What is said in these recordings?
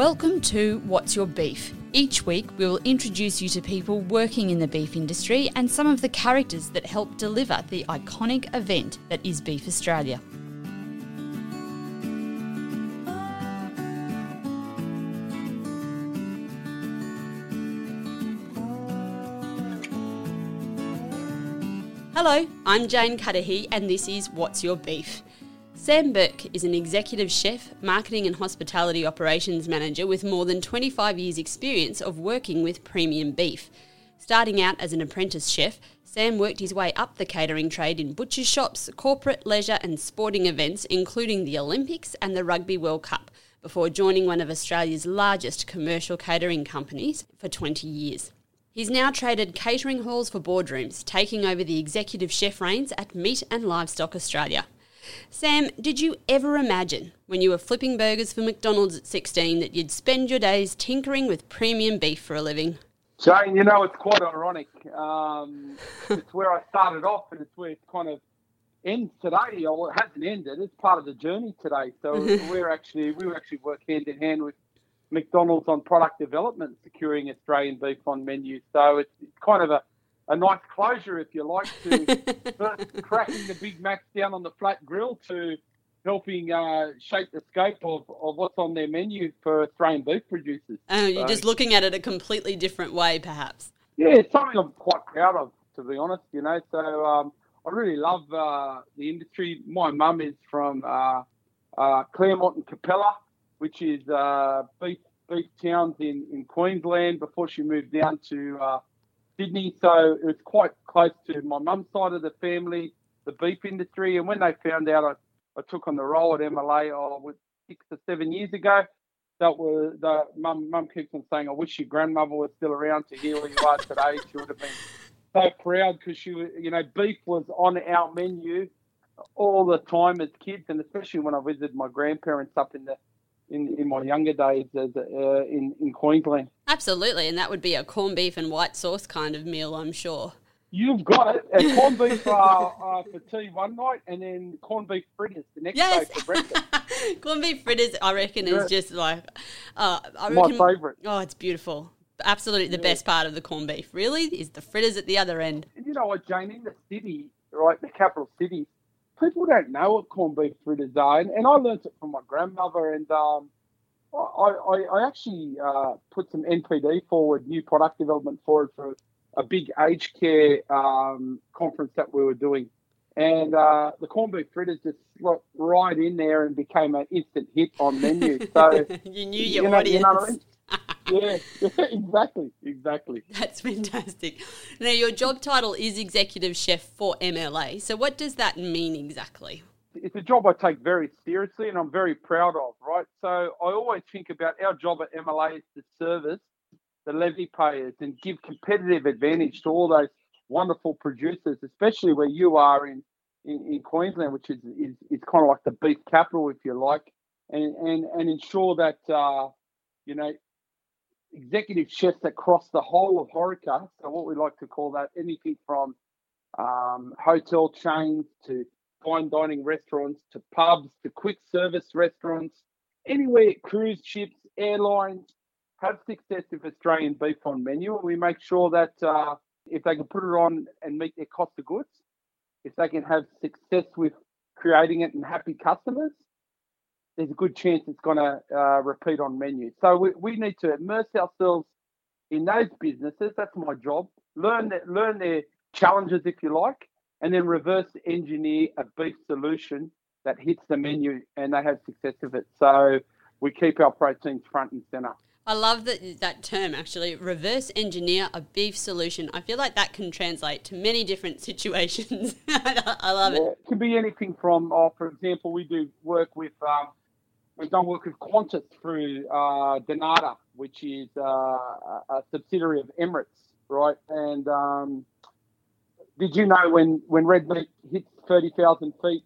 Welcome to What's Your Beef? Each week, we will introduce you to people working in the beef industry and some of the characters that help deliver the iconic event that is Beef Australia. Hello, I'm Jane Cudahy, and this is What's Your Beef? Sam Burke is an executive chef, marketing and hospitality operations manager with more than 25 years' experience of working with premium beef. Starting out as an apprentice chef, Sam worked his way up the catering trade in butcher shops, corporate, leisure, and sporting events, including the Olympics and the Rugby World Cup, before joining one of Australia's largest commercial catering companies for 20 years. He's now traded catering halls for boardrooms, taking over the executive chef reins at Meat and Livestock Australia. Sam, did you ever imagine when you were flipping burgers for McDonald's at 16 that you'd spend your days tinkering with premium beef for a living? Jane, you know, it's quite ironic. Um, it's where I started off and it's where it kind of ends today, or it hasn't ended. It's part of the journey today. So we're actually, we actually work hand in hand with McDonald's on product development, securing Australian beef on menus. So it's, it's kind of a, a nice closure, if you like, to cracking the Big Macs down on the flat grill to helping uh, shape the scope of, of what's on their menu for Australian beef producers. Oh, you're so, just looking at it a completely different way, perhaps. Yeah, it's something I'm quite proud of, to be honest. You know, so um, I really love uh, the industry. My mum is from uh, uh, Clermont and Capella, which is uh, beef beef towns in, in Queensland before she moved down to uh, Sydney, so it was quite close to my mum's side of the family, the beef industry. And when they found out I, I took on the role at MLA oh, was six or seven years ago, that was the mum. Mum keeps on saying, "I wish your grandmother was still around to hear where you are today." She would have been so proud because she, you know, beef was on our menu all the time as kids, and especially when I visited my grandparents up in the in, in my younger days as, uh, in, in Queensland. Absolutely, and that would be a corned beef and white sauce kind of meal, I'm sure. You've got it. A corned beef uh, uh, for tea one night, and then corned beef fritters the next yes. day for breakfast. corned beef fritters, I reckon, yeah. is just like uh, I reckon, my favourite. Oh, it's beautiful. Absolutely, the yeah. best part of the corned beef, really, is the fritters at the other end. And you know what, Jane? In the city, right, the capital city, people don't know what corned beef fritters are, and, and I learnt it from my grandmother. And um, I, I, I, actually uh, put some NPD forward, new product development forward for a big aged care um, conference that we were doing, and uh, the corned beef fritters just got right in there and became an instant hit on menu. So you knew your you know, audience. You know? yeah, exactly, exactly. That's fantastic. Now, your job title is executive chef for MLA. So, what does that mean exactly? It's a job I take very seriously and I'm very proud of, right? So, I always think about our job at MLA is to service the levy payers and give competitive advantage to all those wonderful producers, especially where you are in, in, in Queensland, which is, is, is kind of like the beef capital, if you like, and, and, and ensure that. Uh, you know, executive chefs across the whole of Horeca. So what we like to call that anything from um, hotel chains to fine dining restaurants to pubs to quick service restaurants, anywhere cruise ships, airlines have success with Australian beef on menu, and we make sure that uh, if they can put it on and meet their cost of goods, if they can have success with creating it and happy customers, there's a good chance it's going to uh, repeat on menu. So we, we need to immerse ourselves in those businesses. That's my job. Learn that, learn their challenges, if you like, and then reverse engineer a beef solution that hits the menu and they have success with it. So we keep our proteins front and center. I love that that term actually. Reverse engineer a beef solution. I feel like that can translate to many different situations. I love yeah, it. It can be anything from, oh, for example, we do work with um, we've done work with Qantas through uh, dnata, which is uh, a subsidiary of Emirates, right? And um, did you know when, when red meat hits 30,000 feet,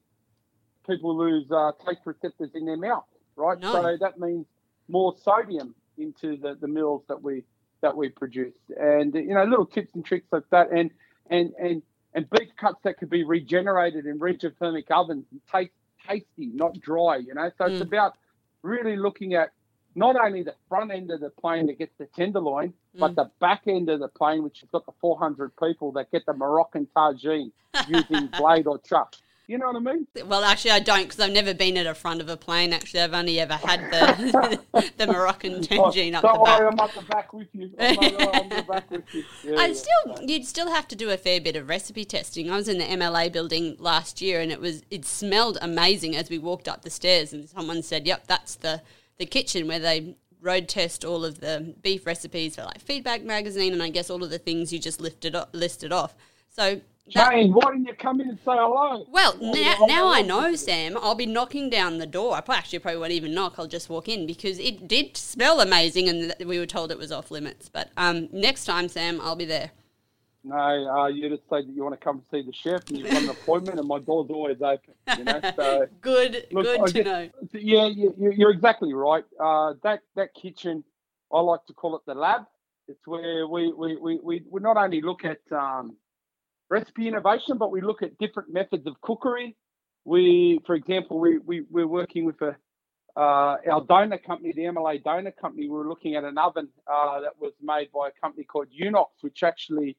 people lose uh, taste receptors in their mouth, right? No. So that means more sodium into the, the meals that we that we produce, and you know little tips and tricks like that, and and and and beef cuts that could be regenerated in Regethermic ovens and taste tasty, not dry. You know, so mm. it's about really looking at not only the front end of the plane that gets the tenderloin, mm. but the back end of the plane, which has got the 400 people that get the Moroccan tagine using blade or chuck. You know what I mean? Well, actually, I don't because I've never been at the front of a plane. Actually, I've only ever had the the Moroccan tagine oh, up the back. Worry, I'm up the back with you. I'm, I'm the back with you. Yeah, I yeah. still, you'd still have to do a fair bit of recipe testing. I was in the MLA building last year, and it was it smelled amazing as we walked up the stairs, and someone said, "Yep, that's the the kitchen where they road test all of the beef recipes for like Feedback Magazine, and I guess all of the things you just lifted up, listed off." So Jane, why didn't you come in and say hello? Well, now, now I know, Sam. I'll be knocking down the door. I actually probably won't even knock. I'll just walk in because it did smell amazing, and we were told it was off limits. But um, next time, Sam, I'll be there. No, uh, you just say that you want to come see the chef, and you've got an appointment, and my door's always open. You know, so good, look, good I to guess, know. Yeah, you, are exactly right. Uh, that that kitchen, I like to call it the lab. It's where we we, we, we, we not only look at um, recipe innovation, but we look at different methods of cookery. We, for example, we, we, we're working with a, uh, our donor company, the MLA donor company, we were looking at an oven uh, that was made by a company called Unox, which actually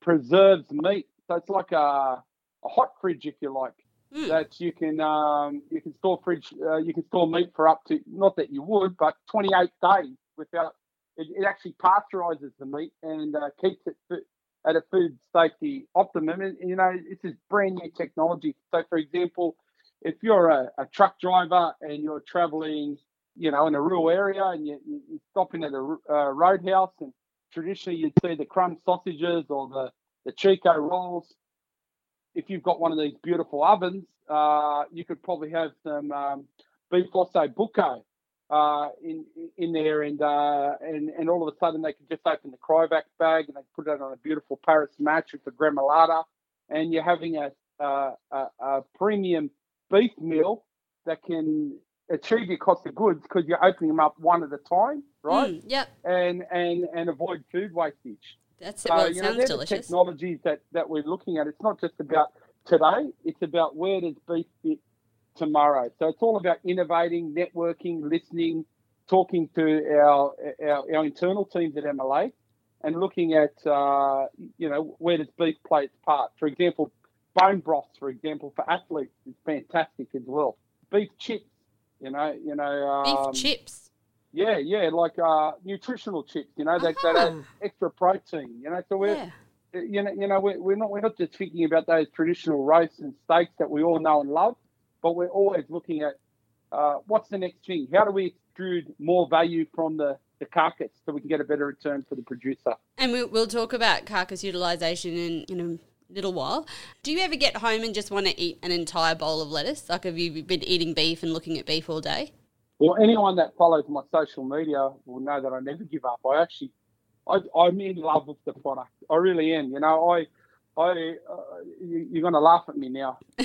preserves meat. So it's like a, a hot fridge, if you like, mm. that you can um, you can store fridge uh, you can store meat for up to not that you would, but 28 days without. It, it actually pasteurizes the meat and uh, keeps it at a food safety optimum. And, you know, this is brand new technology. So, for example, if you're a, a truck driver and you're traveling, you know, in a rural area and you, you stop in at a uh, roadhouse and traditionally you'd see the crumb sausages or the, the Chiko rolls. If you've got one of these beautiful ovens, uh, you could probably have some um, beef osso bucco uh, in in there, and uh, and and all of a sudden they can just open the Cryovac bag and they put it on a beautiful Paris mash with the gremolata, and you're having a, a, a premium beef meal that can achieve your cost of goods because you're opening them up one at a time, right? Mm, yep. And and and avoid food wastage. That's it. Well, it sounds know, delicious. The technologies that that we're looking at. It's not just about today. It's about where does beef fit tomorrow. So it's all about innovating, networking, listening, talking to our our, our internal teams at MLA, and looking at uh, you know where does beef play its part. For example, bone broths, for example, for athletes is fantastic as well. Beef chips, you know, you know. Um, beef chips. Yeah, yeah, like uh, nutritional chips. You know, that, uh-huh. that have extra protein. You know, so we're. Yeah. You know, you know, we're, we're not we're not just thinking about those traditional roasts and steaks that we all know and love but we're always looking at uh, what's the next thing? How do we extrude more value from the, the carcass so we can get a better return for the producer? And we, will talk about carcass utilisation in, in a little while. Do you ever get home and just want to eat an entire bowl of lettuce? Like, have you been eating beef and looking at beef all day? Well, anyone that follows my social media will know that I never give up. I actually, I, I'm in love with the product. I really am. You know, I I, uh, you, are going to laugh at me now.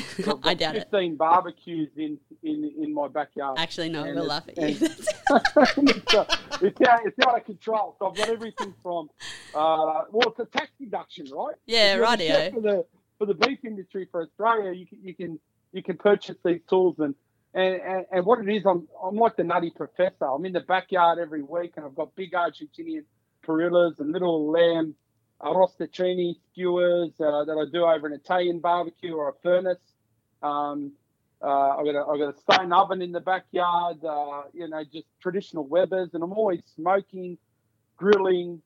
I doubt 15 it. 15 barbecues in, in, in my backyard. Actually, no, we'll laugh at you. it's, uh, it's, out, it's out of control. So I've got everything from, uh, well, it's a tax deduction, right? Yeah, right. For the, for the beef industry for Australia, you can, you can, you can purchase these tools and, and, and, and what it is, I'm, I'm like the nutty professor. I'm in the backyard every week and I've got big Argentinian parrillas and little lamb arrosticini skewers uh, that I do over an Italian barbecue or a furnace. Um, uh, I've got a, I've got a stone oven in the backyard. Uh, you know, just traditional Webers, and I'm always smoking, grilling,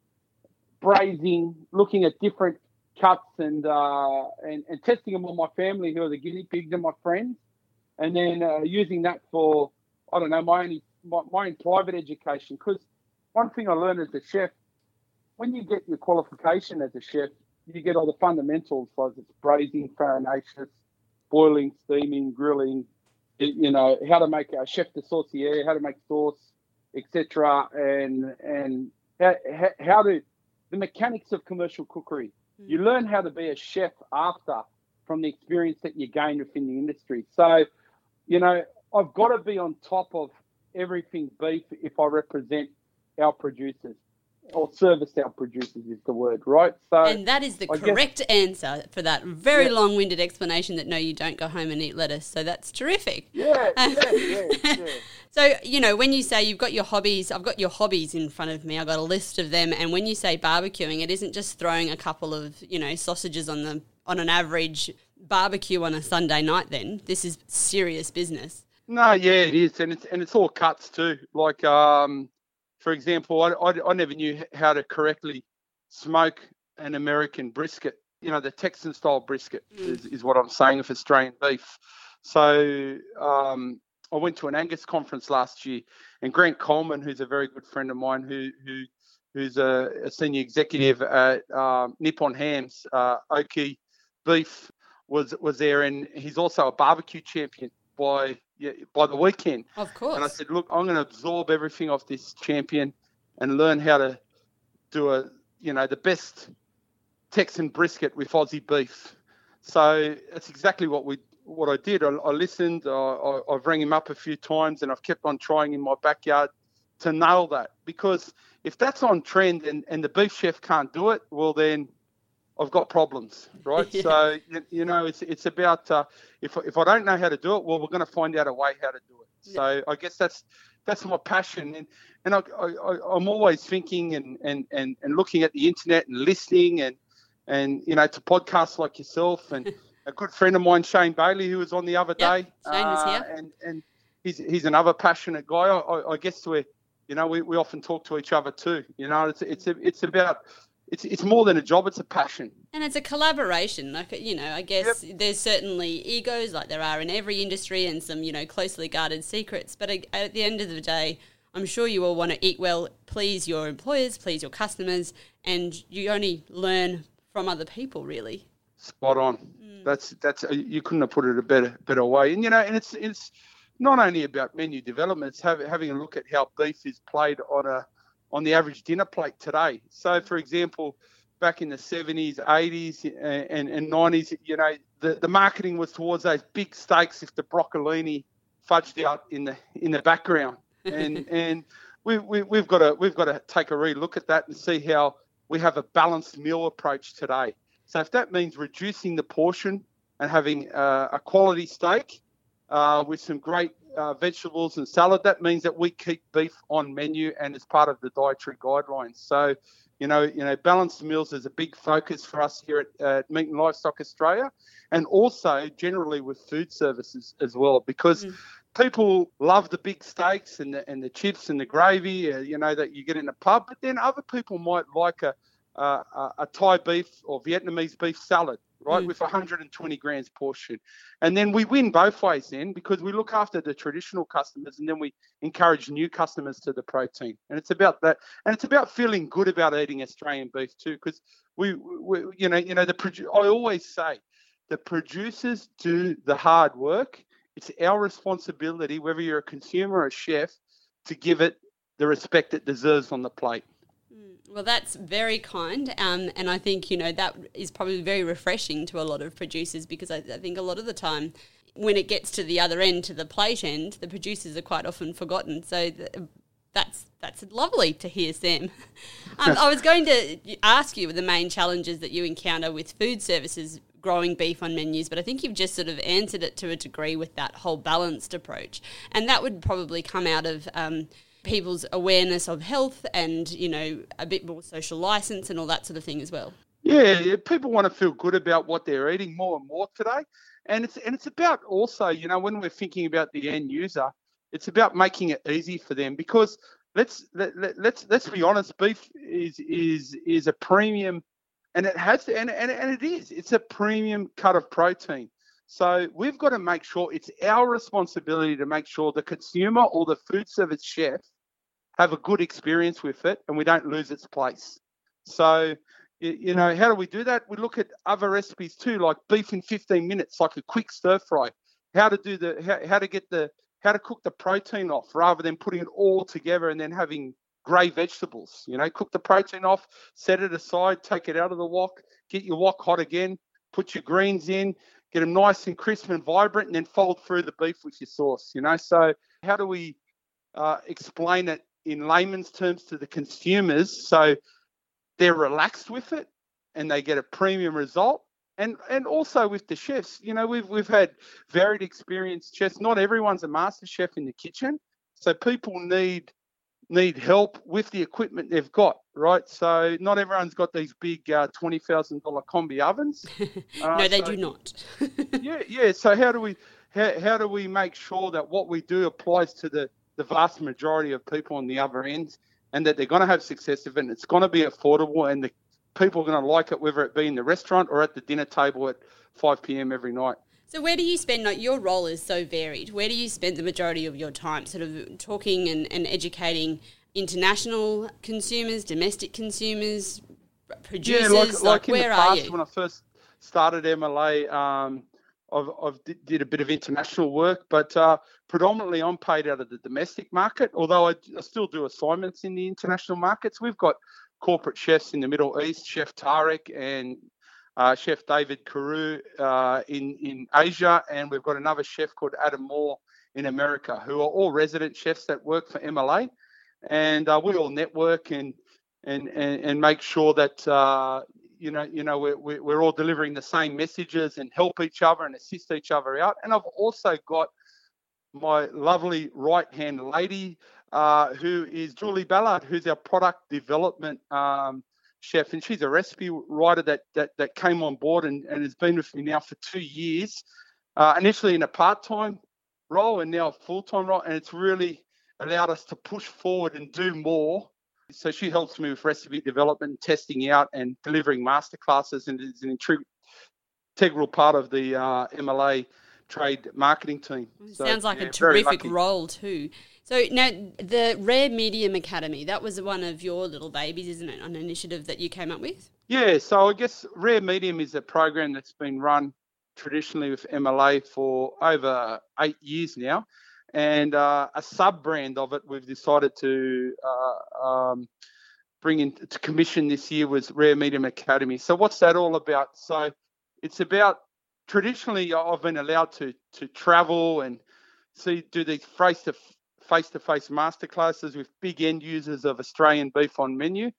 braising, looking at different cuts and uh, and, and testing them on my family, who are the guinea pigs and my friends, and then uh, using that for I don't know my only my, my own private education. Because one thing I learned as a chef when you get your qualification as a chef, you get all the fundamentals like it's braising, farinaceous, boiling, steaming, grilling, you know, how to make a chef de saucier, how to make sauce, etc. And and how, how to the mechanics of commercial cookery. Mm. You learn how to be a chef after from the experience that you gain within the industry. So, you know, I've got to be on top of everything beef if I represent our producers or service our producers is the word, right? So, and that is the I correct guess, answer for that very yeah. long-winded explanation that no, you don't go home and eat lettuce. So that's terrific. Yeah, yeah, yeah, yeah. So you know, when you say you've got your hobbies, I've got your hobbies in front of me. I've got a list of them, and when you say barbecuing, it isn't just throwing a couple of you know sausages on the on an average barbecue on a Sunday night. Then this is serious business. No, yeah, it is, and it's and it's all cuts too. Like um, for example, I, I, I never knew how to correctly smoke an American brisket. You know, the Texan style brisket mm. is, is what I'm saying of Australian beef. So um, I went to an Angus conference last year, and Grant Coleman, who's a very good friend of mine, who who who's a, a senior executive at um, Nippon Hams, uh, Oakey Beef, was was there, and he's also a barbecue champion by yeah, by the weekend. Of course. And I said, look, I'm going to absorb everything off this champion and learn how to do a, you know, the best Texan brisket with Aussie beef. So that's exactly what we what I did. I, I listened. I, I, I've rang him up a few times, and I've kept on trying in my backyard to nail that. Because if that's on trend and, and the beef chef can't do it, well then I've got problems, right? yeah. So you, you, know, it's it's about uh, if if I don't know how to do it, well, we're going to find out a way how to do it. Yeah. So I guess that's that's my passion, and and I, I I'm always thinking and, and and and looking at the internet and listening and and you know to podcasts like yourself and a good friend of mine, Shane Bailey, who was on the other yep. day. Shane was uh, here, and and he's he's another passionate guy. I, I guess we you know we, we often talk to each other too. You know, it's it's it's about it's it's more than a job; it's a passion. And it's a collaboration. Like you know, I guess yep. there's certainly egos, like there are in every industry, and some you know closely guarded secrets. But at the end of the day, I'm sure you all want to eat well, please your employers, please your customers, and you only learn from other people, really. Spot on. Mm. That's that's uh, you couldn't have put it a better better way. And you know, and it's it's not only about menu development; it's have, having a look at how beef is played on a on the average dinner plate today. So, for example, back in the 70s, 80s, and, and 90s, you know, the, the marketing was towards those big steaks if the broccolini fudged out in the in the background. And and we, we, we've got to we've got to take a re-look at that and see how we have a balanced meal approach today. So if that means reducing the portion and having uh, a quality steak uh, with some great uh, vegetables and salad, that means that we keep beef on menu and as part of the dietary guidelines. So, you know, you know, balanced meals is a big focus for us here at, at Meat and Livestock Australia, and also generally with food services as well, because. Mm. People love the big steaks and the, and the chips and the gravy, uh, you know, that you get in a pub. But then other people might like a, uh, a Thai beef or Vietnamese beef salad, right, mm. with 120 grams portion. And then we win both ways then because we look after the traditional customers and then we encourage new customers to the protein. And it's about that. And it's about feeling good about eating Australian beef too because we, we, you know, you know, the I always say the producers do the hard work. It's our responsibility, whether you're a consumer or a chef, to give it the respect it deserves on the plate. Well, that's very kind. Um, and I think, you know, that is probably very refreshing to a lot of producers because I, I, think a lot of the time when it gets to the other end, to the plate end, the producers are quite often forgotten. So that's that's lovely to hear, Sam. Um, I was going to ask you the main challenges that you encounter with food services growing beef on menus, but I think you've just sort of answered it to a degree with that whole balanced approach. And that would probably come out of um, people's awareness of health and you know a bit more social license and all that sort of thing as well. Yeah, people want to feel good about what they're eating more and more today, and it's and it's about also you know when we're thinking about the end user, it's about making it easy for them because let's let, let, let's let's be honest, beef is is is a premium, and it has and and, and it is it's a premium cut of protein. So we've got to make sure it's our responsibility to make sure the consumer or the food service chef have a good experience with it and we don't lose its place. So, you know, how do we do that? We look at other recipes too, like beef in 15 minutes, like a quick stir fry. How to do the, how, how to get the, how to cook the protein off rather than putting it all together and then having grey vegetables. You know, cook the protein off, set it aside, take it out of the wok, get your wok hot again, put your greens in, get them nice and crisp and vibrant, and then fold through the beef with your sauce. You know, so how do we uh, explain it in layman's terms to the consumers, so they're relaxed with it and they get a premium result. And and also with the chefs, you know, we've we've had varied experienced chefs. Not everyone's a master chef in the kitchen, so people need need help with the equipment they've got, right? So not everyone's got these big uh, twenty thousand dollar combi ovens. Uh, no, they so, do not. yeah, yeah. So how do we how, how do we make sure that what we do applies to the the vast majority of people on the other end, and that they're going to have success with it, and it's going to be affordable, and the people are going to like it, whether it be in the restaurant or at the dinner table at 5 p.m. every night. So where do you spend, like your role is so varied, where do you spend the majority of your time sort of talking and, and educating international consumers, domestic consumers, producers? Yeah, like, like, like in where the past, are you? when I first started MLA, um, I've, I've did a bit of international work, but uh, predominantly I'm paid out of the domestic market. Although I, I, still do assignments in the international markets. We've got corporate chefs in the Middle East, Chef Tarek and uh, Chef David Carew uh, in in Asia, and we've got another chef called Adam Moore in America, who are all resident chefs that work for MLA, and uh, we all network and and and, and make sure that uh, you know you know we're we're all delivering the same messages and help each other and assist each other out. And I've also got my lovely right hand lady uh, who is Julie Ballard, who's our product development. Um, chef, and she's a recipe writer that that, that came on board and, and has been with me now for two years. Uh, initially in a part-time role and now a full-time role, and it's really allowed us to push forward and do more. So she helps me with recipe development, testing out, and delivering masterclasses, and is an integral part of the uh, MLA trade marketing team. So, Sounds like yeah, a terrific role too. So now the Rare Medium Academy, that was one of your little babies, isn't it? An initiative that you came up with? Yeah, so I guess Rare Medium is a program that's been run traditionally with MLA for over eight years now. And uh, a sub brand of it we've decided to uh, um, bring in to commission this year was Rare Medium Academy. So what's that all about? So it's about traditionally I've been allowed to to travel and see do these face to face-to-face masterclasses with big end users of Australian beef on menu.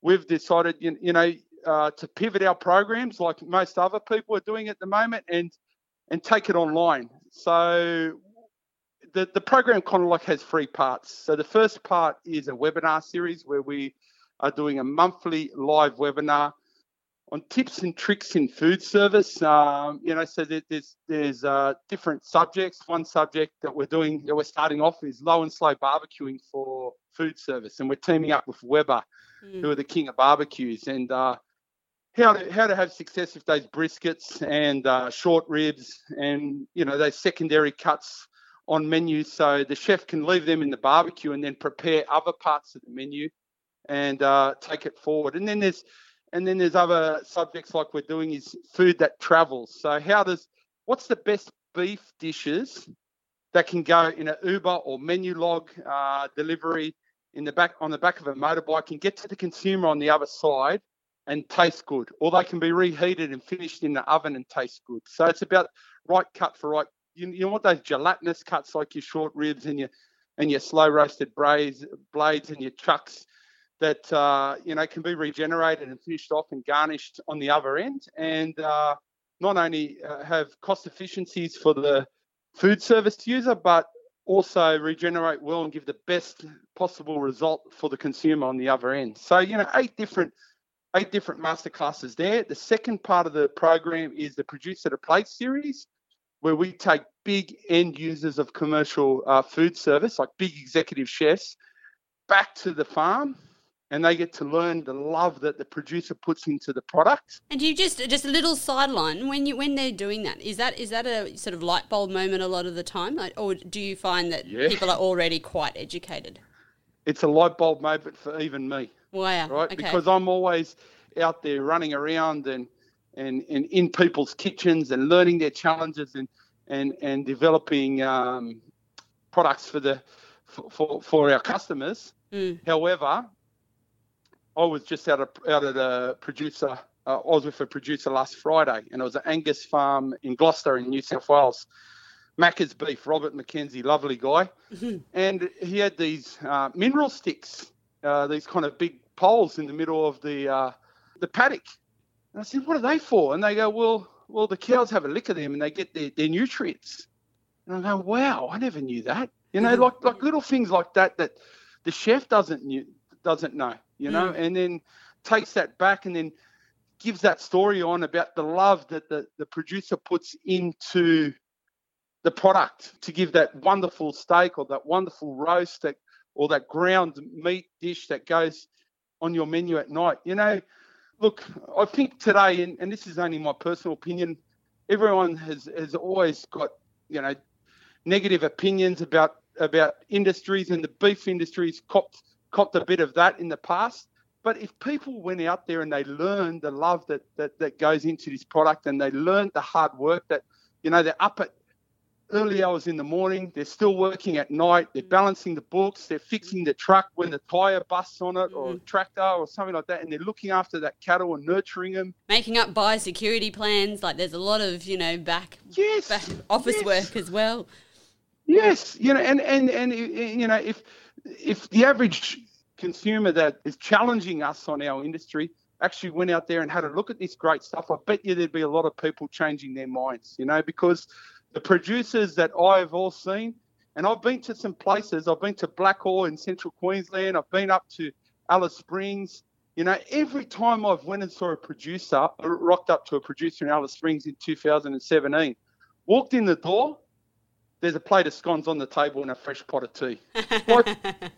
We've decided, you, you know, uh, to pivot our programs like most other people are doing at the moment and and take it online. So the, the program kind of like has three parts. So the first part is a webinar series where we are doing a monthly live webinar on tips and tricks in food service. Um, you know, so there's there's uh, different subjects. One subject that we're doing that we're starting off is low and slow barbecuing for food service, and we're teaming up with Weber, mm. who are the king of barbecues, and uh, how to how to have success with those briskets and uh, short ribs, and you know those secondary cuts on menus, so the chef can leave them in the barbecue and then prepare other parts of the menu and uh, take it forward. And then there's and then there's other subjects like we're doing is food that travels. So how does what's the best beef dishes that can go in an Uber or Menulog uh, delivery in the back on the back of a motorbike and get to the consumer on the other side and taste good, or they can be reheated and finished in the oven and taste good. So it's about right cut for right. You, you want those gelatinous cuts like your short ribs and your and your slow roasted braids, blades and your chucks that uh, you know can be regenerated and finished off and garnished on the other end, and uh, not only uh, have cost efficiencies for the food service user, but also regenerate well and give the best possible result for the consumer on the other end. So you know, eight different eight different masterclasses there. The second part of the program is the Producer to Plate series, where we take big end users of commercial uh, food service, like big executive chefs, back to the farm and they get to learn the love that the producer puts into the product. And you just just a little sideline when you when they're doing that is that is that a sort of light bulb moment a lot of the time, like, or do you find that yeah. people are already quite educated? It's a light bulb moment for even me. Wow! Right, okay. because I'm always out there running around and and and in people's kitchens and learning their challenges and and and developing um, products for the for, for, for our customers. Mm. However, I was just out of out at a producer. Uh, I was with a producer last Friday, and it was an Angus farm in Gloucester in New South Wales, Macca's Beef, Robert McKenzie, lovely guy. and he had these uh, mineral sticks, uh, these kind of big poles in the middle of the uh, the paddock. And I said, what are they for? And they go, well, well, the cows have a lick of them and they get their, their nutrients. And I go, wow, I never knew that. You know, like like little things like that that the chef doesn't knew, doesn't know. You know, mm. and then takes that back and then gives that story on about the love that the, the producer puts into the product to give that wonderful steak or that wonderful roast that or that ground meat dish that goes on your menu at night. You know, look, I think today, and, and this is only my personal opinion, everyone has, has always got, you know, negative opinions about about industries and the beef industries copped copped a bit of that in the past. But if people went out there and they learned the love that, that, that goes into this product and they learned the hard work that, you know, they're up at early hours in the morning, they're still working at night, they're balancing the books, they're fixing the truck when the tyre busts on it or mm. tractor or something like that, and they're looking after that cattle and nurturing them. Making up biosecurity plans, like there's a lot of, you know, back, yes, back office yes. work as well. Yes, you know, and, and, and, you know, if, if the average consumer that is challenging us on our industry actually went out there and had a look at this great stuff, I bet you there'd be a lot of people changing their minds, you know, because the producers that I've all seen, and I've been to some places, I've been to Blackall in central Queensland, I've been up to Alice Springs. You know, every time I've went and saw a producer, I rocked up to a producer in Alice Springs in 2017, walked in the door, there's a plate of scones on the table and a fresh pot of tea. Like,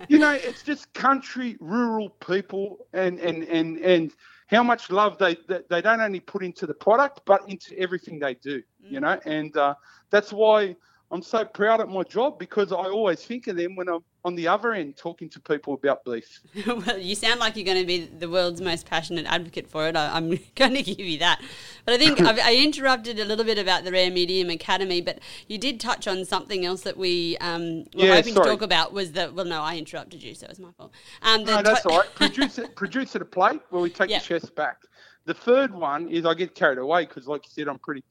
you know, it's just country, rural people, and and and and how much love they they don't only put into the product, but into everything they do. You mm. know, and uh, that's why I'm so proud at my job because I always think of them when I'm on the other end talking to people about beef. well, you sound like you're going to be the world's most passionate advocate for it. I, am going to give you that. But I think I interrupted a little bit about the Rare Medium Academy, but you did touch on something else that we um, were yeah, hoping sorry. to talk about. Was that well? No, I interrupted you, so it was my fault. Um, no, that's to- all right. Produce it. Produce it a plate where we take yep. the chefs back. The third one is I get carried away because, like you said, I'm pretty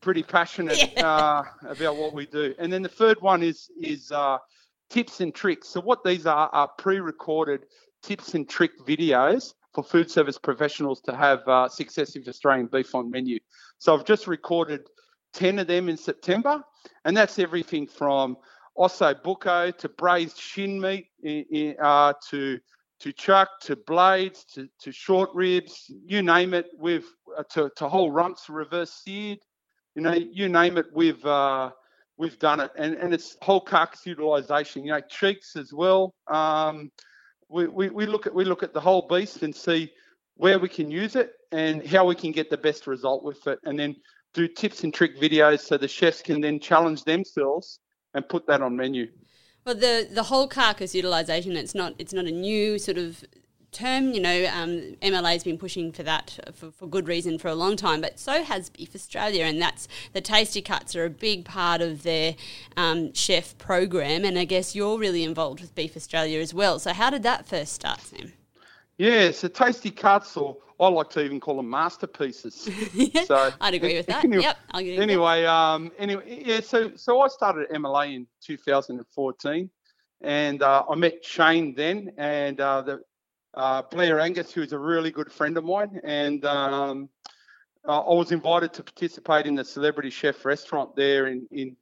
pretty passionate yeah. uh, about what we do. And then the third one is is uh, tips and tricks. So what these are are pre-recorded tips and trick videos for food service professionals to have uh, successive Australian beef on menu. So I've just recorded 10 of them in September, and that's everything from osso bucco to braised shin meat in, uh, to to chuck to blades to, to short ribs, you name it, with uh, to, to whole rumps reverse seared, you know, you name it, we've uh, we've done it, and and it's whole carcass utilisation. You know, cheeks as well. Um, we, we, we look at we look at the whole beast and see where we can use it and how we can get the best result with it, and then do tips and trick videos so the chefs can then challenge themselves and put that on menu. Well, the the whole carcass utilisation it's not it's not a new sort of term. You know, um, MLA's been pushing for that for, for, good reason for a long time, but so has Beef Australia, and that's the tasty cuts are a big part of their um, chef program. And I guess you're really involved with Beef Australia as well. So how did that first start, Sam? Yeah, so tasty cuts, or I like to even call them masterpieces. so I'd agree with that. Anyway, yep, I'll agree anyway, um, anyway, yeah. So so I started at MLA in 2014 and uh, I met Shane then, and uh, the uh, Blair Angus, who's a really good friend of mine, and um, I was invited to participate in the Celebrity Chef restaurant there in in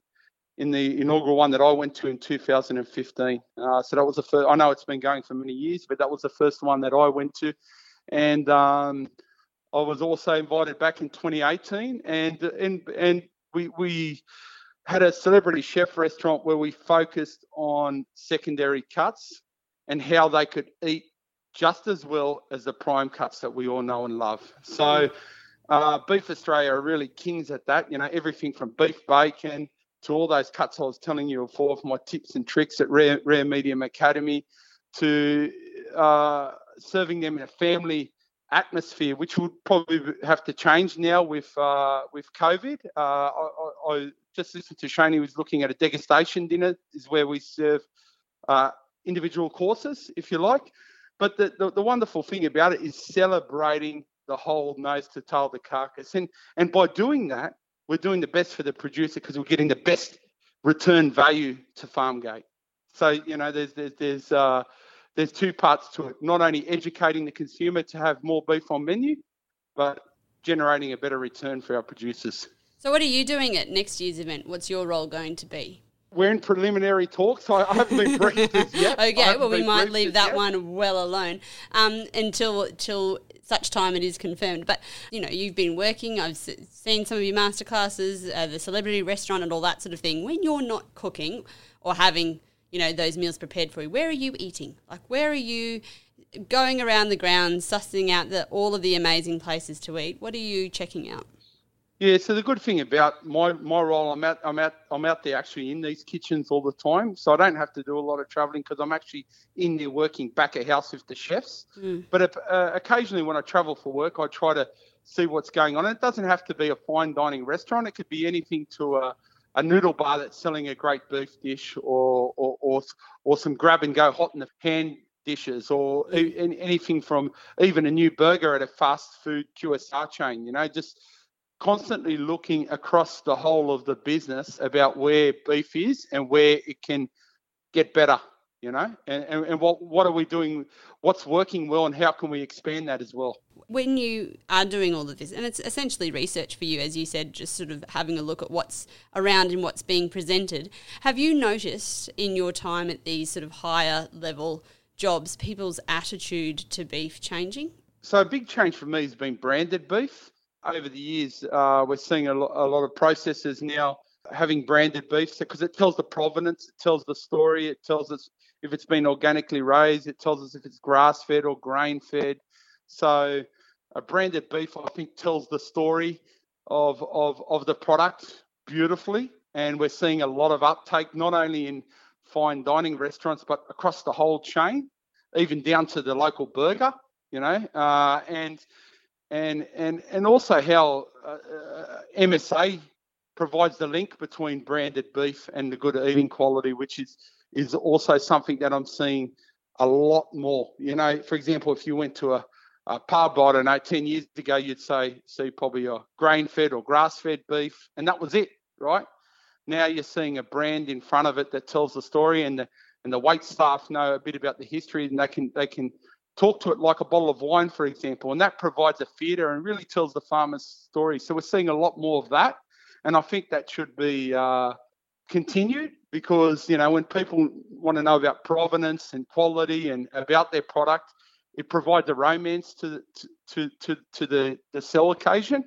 in the inaugural one that I went to in 2015. Uh, so that was the first. I know it's been going for many years, but that was the first one that I went to, and um, I was also invited back in 2018, and and and we we had a celebrity chef restaurant where we focused on secondary cuts and how they could eat just as well as the prime cuts that we all know and love. So, uh, Beef Australia are really kings at that. You know, everything from beef bacon to all those cuts I was telling you before for my tips and tricks at Rare, Rare Medium Academy to uh, serving them in a family atmosphere, which would probably have to change now with uh, with COVID. Uh, I, I, just listened to Shane. He was looking at a degustation dinner, is where we serve uh, individual courses, if you like. But the, the, the, wonderful thing about it is celebrating the whole nose to tail the carcass. And, and by doing that, we're doing the best for the producer because we're getting the best return value to Farmgate. So you know, there's there's there's uh, there's two parts to it. Not only educating the consumer to have more beef on menu, but generating a better return for our producers. So, what are you doing at next year's event? What's your role going to be? We're in preliminary talks. I haven't been briefed yet. okay, well, we might leave that yet. one well alone um, until until such time it is confirmed. But you know, you've been working. I've seen some of your masterclasses, uh, the celebrity restaurant, and all that sort of thing. When you're not cooking or having you know those meals prepared for you, where are you eating? Like, where are you? going around the grounds, sussing out the, all of the amazing places to eat. What are you checking out? Yeah, so the good thing about my, my role, I'm out I'm out I'm out there actually in these kitchens all the time, so I don't have to do a lot of travelling because I'm actually in there working back at house with the chefs. Mm. But if, uh, occasionally when I travel for work, I try to see what's going on. It doesn't have to be a fine dining restaurant; it could be anything to a a noodle bar that's selling a great beef dish, or or or, or some grab and go hot in the pan dishes or anything from even a new burger at a fast food QSR chain, you know, just constantly looking across the whole of the business about where beef is and where it can get better, you know, and, and, and what, what are we doing, what's working well and how can we expand that as well? When you are doing all of this, and it's essentially research for you, as you said, just sort of having a look at what's around and what's being presented, have you noticed in your time at these sort of higher level jobs, people's attitude to beef changing? So a big change for me has been branded beef. Over the years, uh, we're seeing a, lo- a lot of processors now having branded beef because it tells the provenance, it tells the story, it tells us if it's been organically raised, it tells us if it's grass fed or grain fed. So a branded beef, I think, tells the story of, of, of the product beautifully. And we're seeing a lot of uptake, not only in fine dining restaurants, but across the whole chain, even down to the local burger, you know, uh, and and and and also how uh, uh MSA provides the link between branded beef and the good eating quality, which is is also something that I'm seeing a lot more. You know, for example, if you went to a, a pub, I don't know, 10 years ago, you'd say see probably a grain fed or grass fed beef, and that was it, right? Now you're seeing a brand in front of it that tells the story, and the and the wait staff know a bit about the history, and they can they can talk to it like a bottle of wine, for example, and that provides a theatre and really tells the farmer's story. So we're seeing a lot more of that, and I think that should be uh, continued because you know when people want to know about provenance and quality and about their product, it provides a romance to to to to the the sell occasion,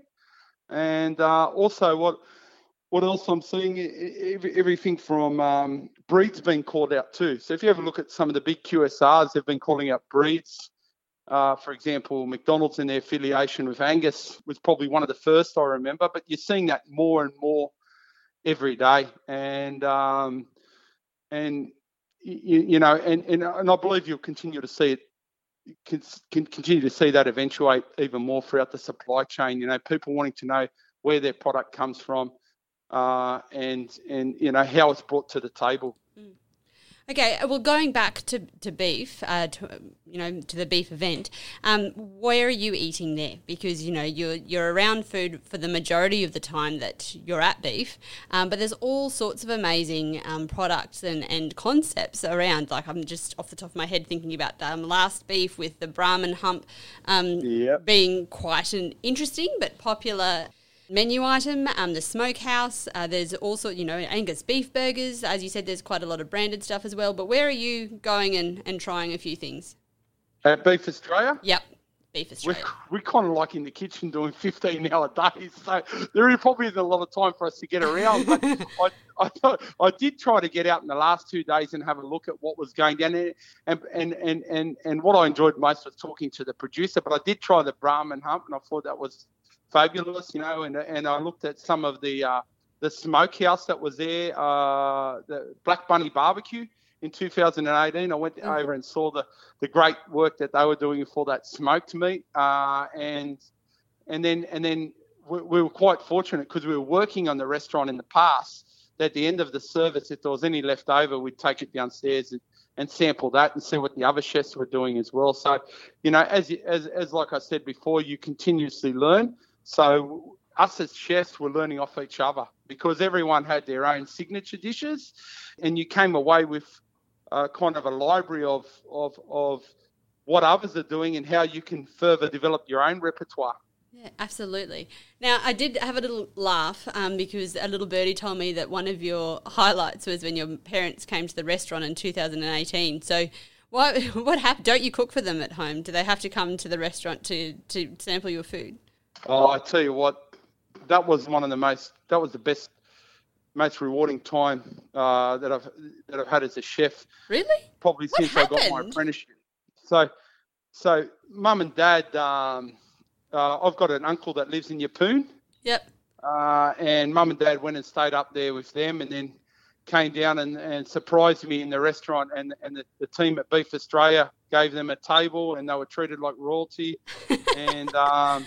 and uh, also what what else I'm seeing, everything from um, breeds being called out too. So if you have a look at some of the big QSRs, they've been calling out breeds. Uh, for example, McDonald's in their affiliation with Angus was probably one of the first I remember, but you're seeing that more and more every day. And um, and you, you, know, and, and and I believe you'll continue to see it. Can continue to see that eventuate even more throughout the supply chain. You know, people wanting to know where their product comes from, uh, and and you know how it's brought to the table. Mm. Okay, uh, well, going back to, to beef, uh, to, you know, to the beef event, um, where are you eating there? Because you know you're you're around food for the majority of the time that you're at beef, um, but there's all sorts of amazing um, products and, and concepts around. Like I'm just off the top of my head thinking about um, last beef with the Brahman hump um, yep. being quite an interesting but popular menu item, um, the smokehouse. Uh, there's also, you know, Angus beef burgers. As you said, there's quite a lot of branded stuff as well. But where are you going and, and trying a few things? At Beef Australia? Yep. Beef Australia. We're, we're kind of like in the kitchen doing 15 hour days. So there probably isn't a lot of time for us to get around. But I, I, thought, I did try to get out in the last two days and have a look at what was going down. And, and, and, and, and what I enjoyed most was talking to the producer. But I did try the Brahman hump and I thought that was fabulous, you know. And and I looked at some of the uh, the smokehouse that was there, uh, the Black Bunny Barbecue in 2018. I went mm-hmm. over and saw the the great work that they were doing for that smoked meat, uh, and and then and then we, we were quite fortunate because we were working on the restaurant in the past. At the end of the service, if there was any left over, we'd take it downstairs and, and sample that and see what the other chefs were doing as well. So, you know, as as as like I said before, you continuously learn. So us as chefs were learning off each other because everyone had their own signature dishes, and you came away with uh, kind of a library of, of of what others are doing and how you can further develop your own repertoire. Yeah, absolutely. Now, I did have a little laugh um, because a little birdie told me that one of your highlights was when your parents came to the restaurant in 2018. So, what what happened? Don't you cook for them at home? Do they have to come to the restaurant to to sample your food? Oh, I tell you what, that was one of the most. That was the best, most rewarding time uh, that I've that I've had as a chef. Really? Probably What since I got my apprenticeship. So, so mum and dad. Um, uh, I've got an uncle that lives in Yeppoon. Yep. uh, and mum and dad went and stayed up there with them and then came down and, and surprised me in the restaurant and, and the, the team at Beef Australia gave them a table and they were treated like royalty and um,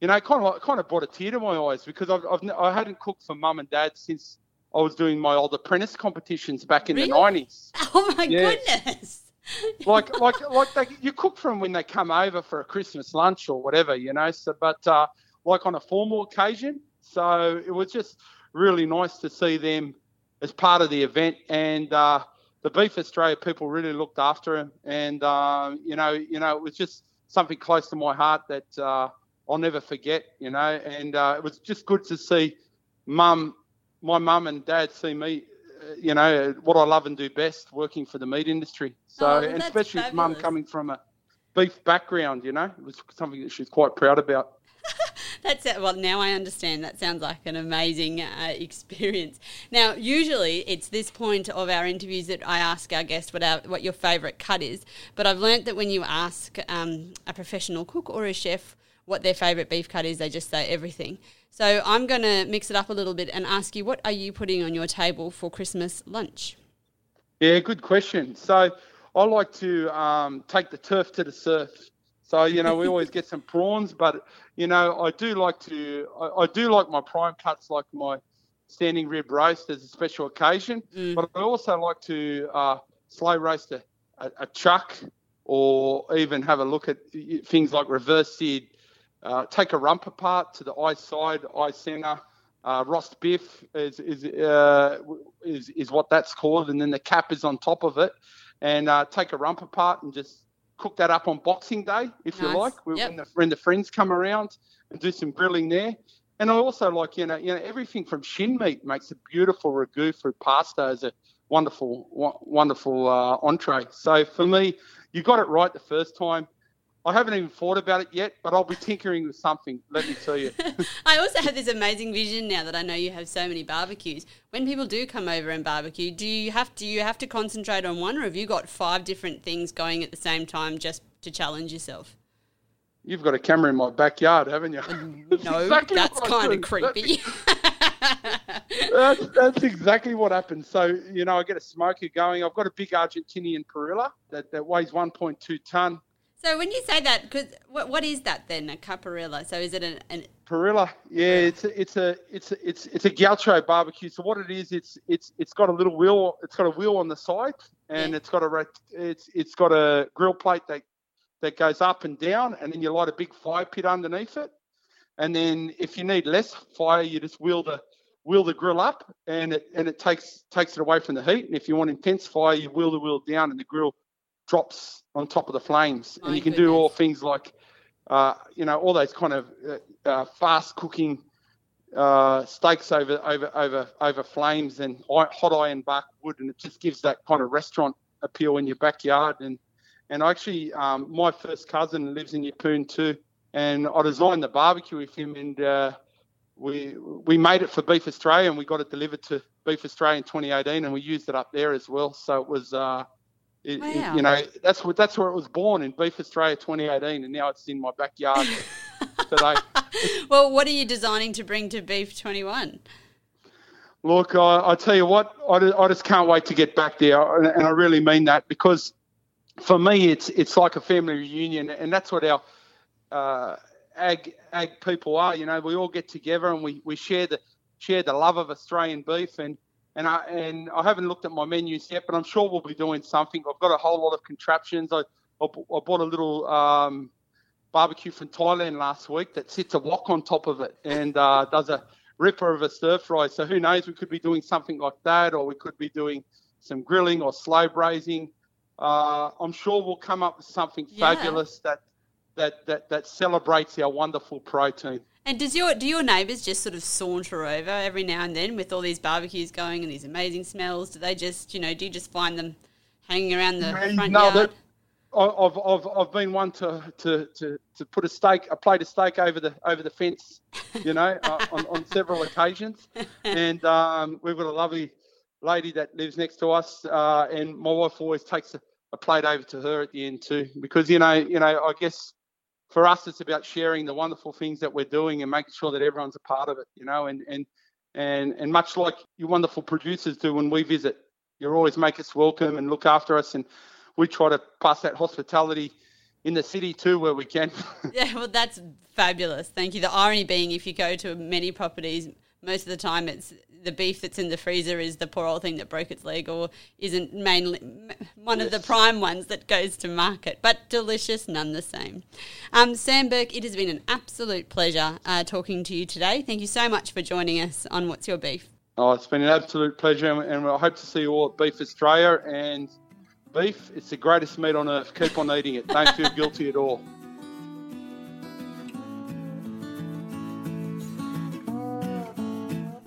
you know kind of kind of brought a tear to my eyes because I've, I've I hadn't cooked for mum and dad since I was doing my old apprentice competitions back in the 90s Oh my Yes. goodness. like like like they, you cook for them when they come over for a Christmas lunch or whatever, you know. So, but uh, like on a formal occasion, so it was just really nice to see them as part of the event, and uh, the Beef Australia people really looked after him, and um, you know, you know, it was just something close to my heart that uh, I'll never forget, you know, and uh, it was just good to see mum, my mum and dad see me. uh, You know what I love and do best, working for the meat industry. So, Oh, and especially with mum coming from a beef background, you know, it was something that she's quite proud about. That's it. Well, now I understand. That sounds like an amazing uh, experience. Now, usually it's this point of our interviews that I ask our guest what our, what your favourite cut is. But I've learnt that when you ask um, a professional cook or a chef what their favourite beef cut is, they just say everything. So I'm going to mix it up a little bit and ask you, what are you putting on your table for Christmas lunch? Yeah, good question. So I like to um, take the turf to the surf. So you know we always get some prawns, but you know I do like to I, I do like my prime cuts, like my standing rib roast as a special occasion. Mm. But I also like to uh, slow roast a, a, a chuck, or even have a look at things like reverse seared. Uh, take a rump apart to the eye side, eye centre. Uh, rostbiff is is, uh, is is what that's called, and then the cap is on top of it. And uh, take a rump apart and just cook that up on Boxing Day, if Nice. you like, when, Yep. when, the, when the friends come around and do some grilling there. And I also like, you know, you know, everything from shin meat makes a beautiful ragu for pasta as a wonderful, wonderful uh, entree. So for me, you got it right the first time. I haven't even thought about it yet, but I'll be tinkering with something. Let me tell you. I also have this amazing vision now that I know you have so many barbecues. When people do come over and barbecue, do you have do you have to concentrate on one, or have you got five different things going at the same time just to challenge yourself? You've got a camera in my backyard, haven't you? Mm, no, exactly that's kind of creepy. that's, that's exactly what happens. So, you know, I get a smoker going. I've got a big Argentinian parrilla that, that weighs 1.2 ton. So when you say that, because what, what is that then? A caparilla? So is it an, an parrilla, yeah, it's a, it's a it's a, it's it's a gaucho barbecue. So what it is, it's it's it's got a little wheel. It's got a wheel on the side, and Yeah. it's got a it's it's got a grill plate that that goes up and down, and then you light a big fire pit underneath it. And then if you need less fire, you just wheel the wheel the grill up, and it and it takes takes it away from the heat. And if you want intense fire, you wheel the wheel down, and the grill drops on top of the flames. My and you can do all things like, uh, you know, all those kind of uh, uh, fast cooking uh, steaks over over over over flames and hot iron bark wood, and it just gives that kind of restaurant appeal in your backyard. And and actually, um, my first cousin lives in Yeppoon too, and I designed the barbecue with him, and uh, we we made it for Beef Australia, and we got it delivered to Beef Australia in 2018, and we used it up there as well. So it was. It, it- you know, that's what that's where it was born in Beef Australia 2018, and now it's in my backyard today. well, what are you designing to bring to Beef Twenty One? Look, I, I tell you what, I, I just can't wait to get back there, and, and I really mean that because for me, it's it's like a family reunion, and that's what our uh, ag ag people are. You know, we all get together and we, we share the share the love of Australian beef, and and I and I haven't looked at my menus yet, but I'm sure we'll be doing something. I've got a whole lot of contraptions. I I, I bought a little um, barbecue from Thailand last week that sits a wok on top of it and uh, does a ripper of a stir fry. So who knows? We could be doing something like that, or we could be doing some grilling or slow braising. Uh, I'm sure we'll come up with something Yeah. fabulous that that that that celebrates our wonderful protein. And does your do your neighbours just sort of saunter over every now and then with all these barbecues going and these amazing smells? Do they just you know do you just find them hanging around the Yeah, front no, yard? I've, I've, I've been one to, to, to, to put a steak, a plate of steak over the over the fence, you know, uh, on, on several occasions. And um, we've got a lovely lady that lives next to us, uh, and my wife always takes a, a plate over to her at the end too, because you know, you know, I guess for us it's about sharing the wonderful things that we're doing and making sure that everyone's a part of it, you know, and and and and much like you wonderful producers do when we visit, you always make us welcome and look after us and we try to pass that hospitality in the city too where we can. Yeah, well, that's fabulous. Thank you. The irony being, if you go to many properties, most of the time it's the beef that's in the freezer is the poor old thing that broke its leg or isn't mainly one of the prime ones that goes to market, but delicious none the same. Um, Sam Burke, it has been an absolute pleasure uh, talking to you today. Thank you so much for joining us on What's Your Beef. oh, it's been an absolute pleasure and- and I hope to see you all at Beef Australia and beef, it's the greatest meat on earth. Keep on eating it. Don't feel guilty at all.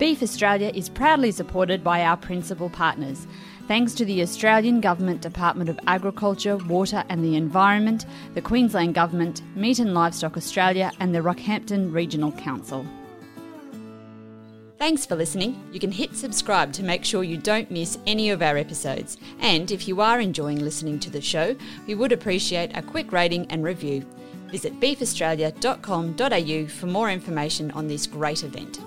Beef Australia is proudly supported by our principal partners. Thanks to the Australian Government Department of Agriculture, Water and the Environment, the Queensland Government, Meat and Livestock Australia, and the Rockhampton Regional Council. Thanks for listening. You can hit subscribe to make sure you don't miss any of our episodes. And if you are enjoying listening to the show, we would appreciate a quick rating and review. Visit beefaustralia.com.au for more information on this great event.